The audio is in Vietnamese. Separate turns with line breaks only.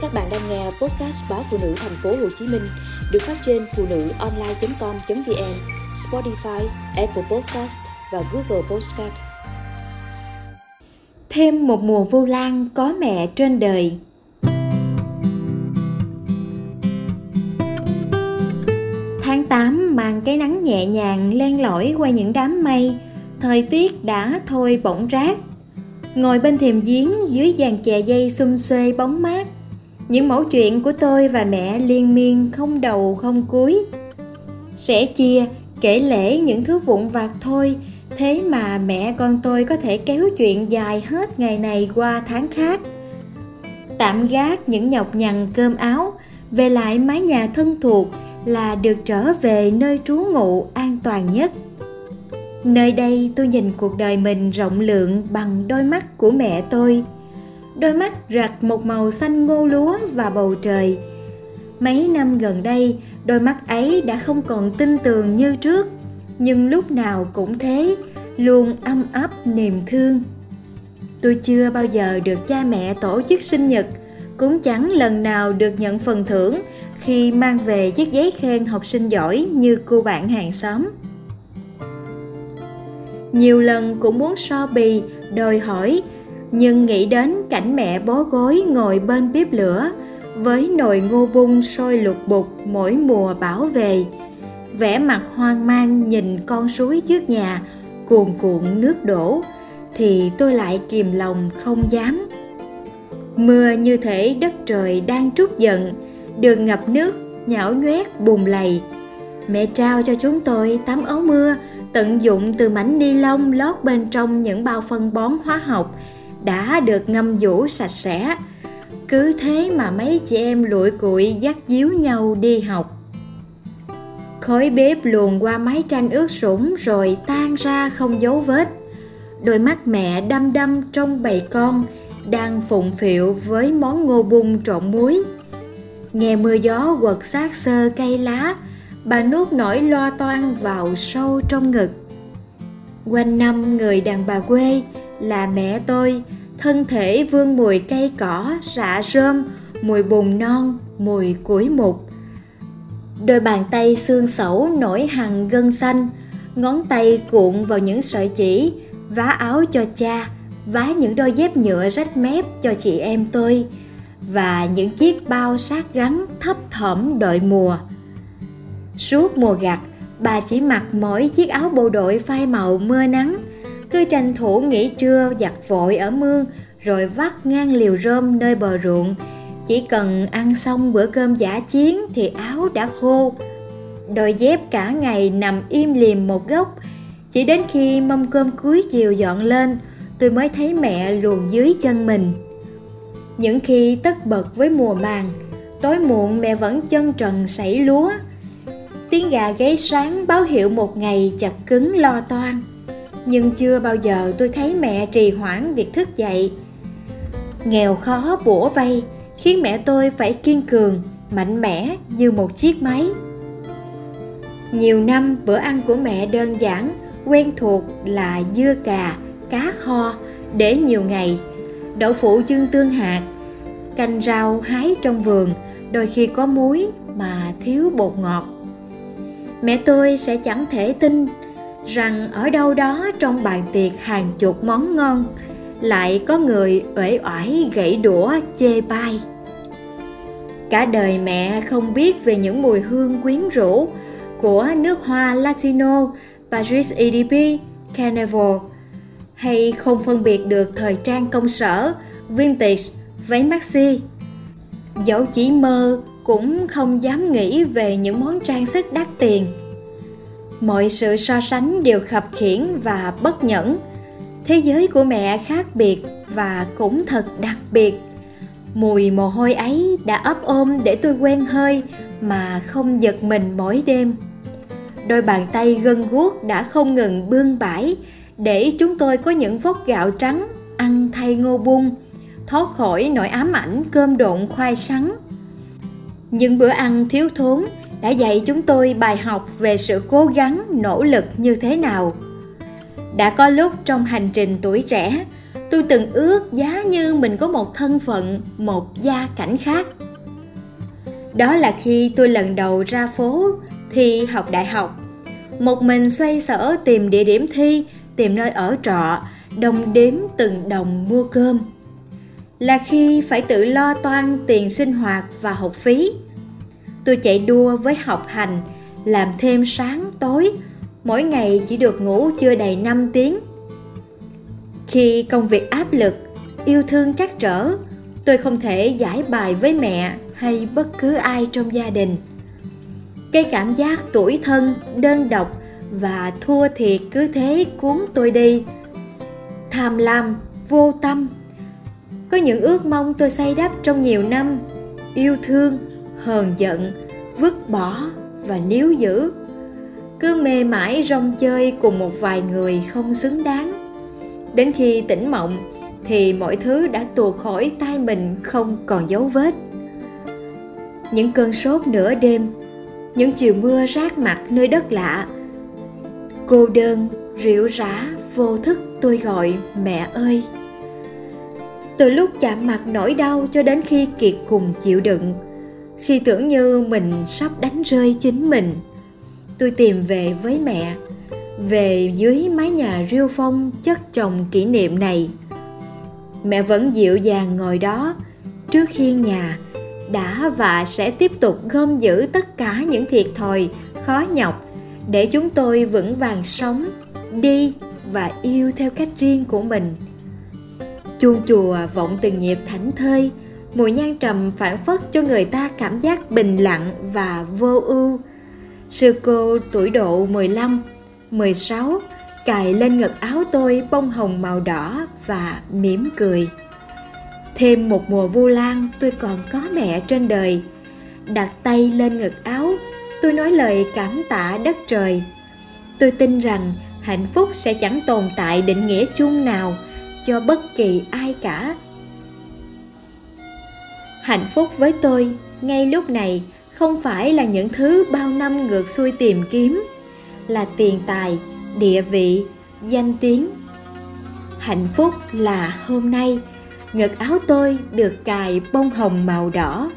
Các bạn đang nghe podcast báo phụ nữ thành phố Hồ Chí Minh được phát trên phụ nữ online.com.vn, Spotify, Apple Podcast và Google Podcast.
Thêm một mùa vu lan có mẹ trên đời. Tháng 8 mang cái nắng nhẹ nhàng len lỏi qua những đám mây, thời tiết đã thôi bỗng rác. Ngồi bên thềm giếng dưới dàn chè dây xum xuê bóng mát, những mẫu chuyện của tôi và mẹ liên miên, không đầu, không cuối. Sẻ chia, kể lể những thứ vụn vặt thôi. Thế mà mẹ con tôi có thể kéo chuyện dài hết ngày này qua tháng khác. Tạm gác những nhọc nhằn cơm áo, về lại mái nhà thân thuộc là được trở về nơi trú ngụ an toàn nhất. Nơi đây tôi nhìn cuộc đời mình rộng lượng bằng đôi mắt của mẹ tôi đôi mắt rạch một màu xanh ngô lúa và bầu trời. Mấy năm gần đây, đôi mắt ấy đã không còn tin tường như trước, nhưng lúc nào cũng thế, luôn âm ấp niềm thương. Tôi chưa bao giờ được cha mẹ tổ chức sinh nhật, cũng chẳng lần nào được nhận phần thưởng khi mang về chiếc giấy khen học sinh giỏi như cô bạn hàng xóm. Nhiều lần cũng muốn so bì, đòi hỏi nhưng nghĩ đến cảnh mẹ bó gối ngồi bên bếp lửa, với nồi ngô bung sôi lục bục mỗi mùa bảo về vẻ mặt hoang mang nhìn con suối trước nhà cuồn cuộn nước đổ, thì tôi lại kìm lòng không dám. Mưa như thể đất trời đang trút giận đường ngập nước nhão nhoét bùn lầy. Mẹ trao cho chúng tôi tắm áo mưa, tận dụng từ mảnh ni lông lót bên trong những bao phân bón hóa học đã được ngâm vũ sạch sẽ. Cứ thế mà mấy chị em lụi cụi dắt díu nhau đi học. Khói bếp luồn qua mái tranh ướt sũng rồi tan ra không dấu vết. Đôi mắt mẹ đăm đăm trong bầy con đang phụng phịu với món ngô bung trộn muối. Nghe mưa gió quật xác sơ cây lá, bà nuốt nỗi lo toan vào sâu trong ngực. Quanh năm người đàn bà quê là mẹ tôi. Thân thể vương mùi cây cỏ rạ rơm, mùi bùn non, mùi củi mục. Đôi bàn tay xương sẩu nổi hằn gân xanh, ngón tay cuộn vào những sợi chỉ, vá áo cho cha, vá những đôi dép nhựa rách mép cho chị em tôi, và những chiếc bao sát gắn thấp thỏm đợi mùa. Suốt mùa gặt, bà chỉ mặc mỗi chiếc áo bộ đội phai màu mưa nắng cứ tranh thủ nghỉ trưa giặt vội ở mương, rồi vắt ngang liều rơm nơi bờ ruộng. Chỉ cần ăn xong bữa cơm giả chiến thì áo đã khô. Đôi dép cả ngày nằm im lìm một góc. Chỉ đến khi mâm cơm cuối chiều dọn lên, tôi mới thấy mẹ luồn dưới chân mình. Những khi tất bật với mùa màng, tối muộn mẹ vẫn chân trần sảy lúa. Tiếng gà gáy sáng báo hiệu một ngày chặt cứng lo toan nhưng chưa bao giờ tôi thấy mẹ trì hoãn việc thức dậy. Nghèo khó bủa vây, khiến mẹ tôi phải kiên cường, mạnh mẽ như một chiếc máy. Nhiều năm bữa ăn của mẹ đơn giản, quen thuộc là dưa cà, cá kho, để nhiều ngày. Đậu phụ chưng tương hạt, canh rau hái trong vườn, đôi khi có muối mà thiếu bột ngọt. Mẹ tôi sẽ chẳng thể tin rằng ở đâu đó trong bàn tiệc hàng chục món ngon, lại có người uể oải gãy đũa, chê bai. Cả đời mẹ không biết về những mùi hương quyến rũ của nước hoa latino, paris edp carnival, hay không phân biệt được thời trang công sở, vintage, váy maxi. Dẫu chỉ mơ cũng không dám nghĩ về những món trang sức đắt tiền mọi sự so sánh đều khập khiễng và bất nhẫn. Thế giới của mẹ khác biệt và cũng thật đặc biệt. Mùi mồ hôi ấy đã ấp ôm để tôi quen hơi mà không giật mình mỗi đêm. Đôi bàn tay gân guốc đã không ngừng bươn bãi để chúng tôi có những vóc gạo trắng ăn thay ngô bung thoát khỏi nỗi ám ảnh cơm độn khoai sắn. Những bữa ăn thiếu thốn đã dạy chúng tôi bài học về sự cố gắng, nỗ lực như thế nào. Đã có lúc trong hành trình tuổi trẻ, tôi từng ước giá như mình có một thân phận, một gia cảnh khác. Đó là khi tôi lần đầu ra phố thi học đại học. Một mình xoay sở tìm địa điểm thi, tìm nơi ở trọ, đồng đếm từng đồng mua cơm. Là khi phải tự lo toan tiền sinh hoạt và học phí tôi chạy đua với học hành, làm thêm sáng, tối. Mỗi ngày chỉ được ngủ chưa đầy 5 tiếng. Khi công việc áp lực, yêu thương trắc trở, tôi không thể giải bài với mẹ hay bất cứ ai trong gia đình. Cái cảm giác tuổi thân, đơn độc và thua thiệt cứ thế cuốn tôi đi. Tham lam, vô tâm. Có những ước mong tôi xây đắp trong nhiều năm, yêu thương hờn giận, vứt bỏ và níu giữ. Cứ mê mãi rong chơi cùng một vài người không xứng đáng. Đến khi tỉnh mộng, thì mọi thứ đã tuột khỏi tay mình không còn dấu vết. Những cơn sốt nửa đêm, những chiều mưa rát mặt nơi đất lạ, cô đơn rỉu rã, vô thức tôi gọi, mẹ ơi. Từ lúc chạm mặt nỗi đau cho đến khi kiệt cùng chịu đựng khi tưởng như mình sắp đánh rơi chính mình. Tôi tìm về với mẹ, về dưới mái nhà rêu phong chất chồng kỷ niệm này. Mẹ vẫn dịu dàng ngồi đó trước hiên nhà, đã và sẽ tiếp tục gom giữ tất cả những thiệt thòi, khó nhọc để chúng tôi vững vàng sống, đi và yêu theo cách riêng của mình. Chuông chùa vọng từng nhịp thảnh thơi mùi nhang trầm phản phất cho người ta cảm giác bình lặng và vô ưu sư cô tuổi độ 15, 16 cài lên ngực áo tôi bông hồng màu đỏ và mỉm cười. Thêm một mùa vu lan tôi còn có mẹ trên đời. Đặt tay lên ngực áo, tôi nói lời cảm tạ đất trời. Tôi tin rằng hạnh phúc sẽ chẳng tồn tại định nghĩa chung nào cho bất kỳ ai cả. Hạnh phúc với tôi ngay lúc này không phải là những thứ bao năm ngược xuôi tìm kiếm, là tiền tài, địa vị danh tiếng. Hạnh phúc là hôm nay ngực áo tôi được cài bông hồng màu đỏ.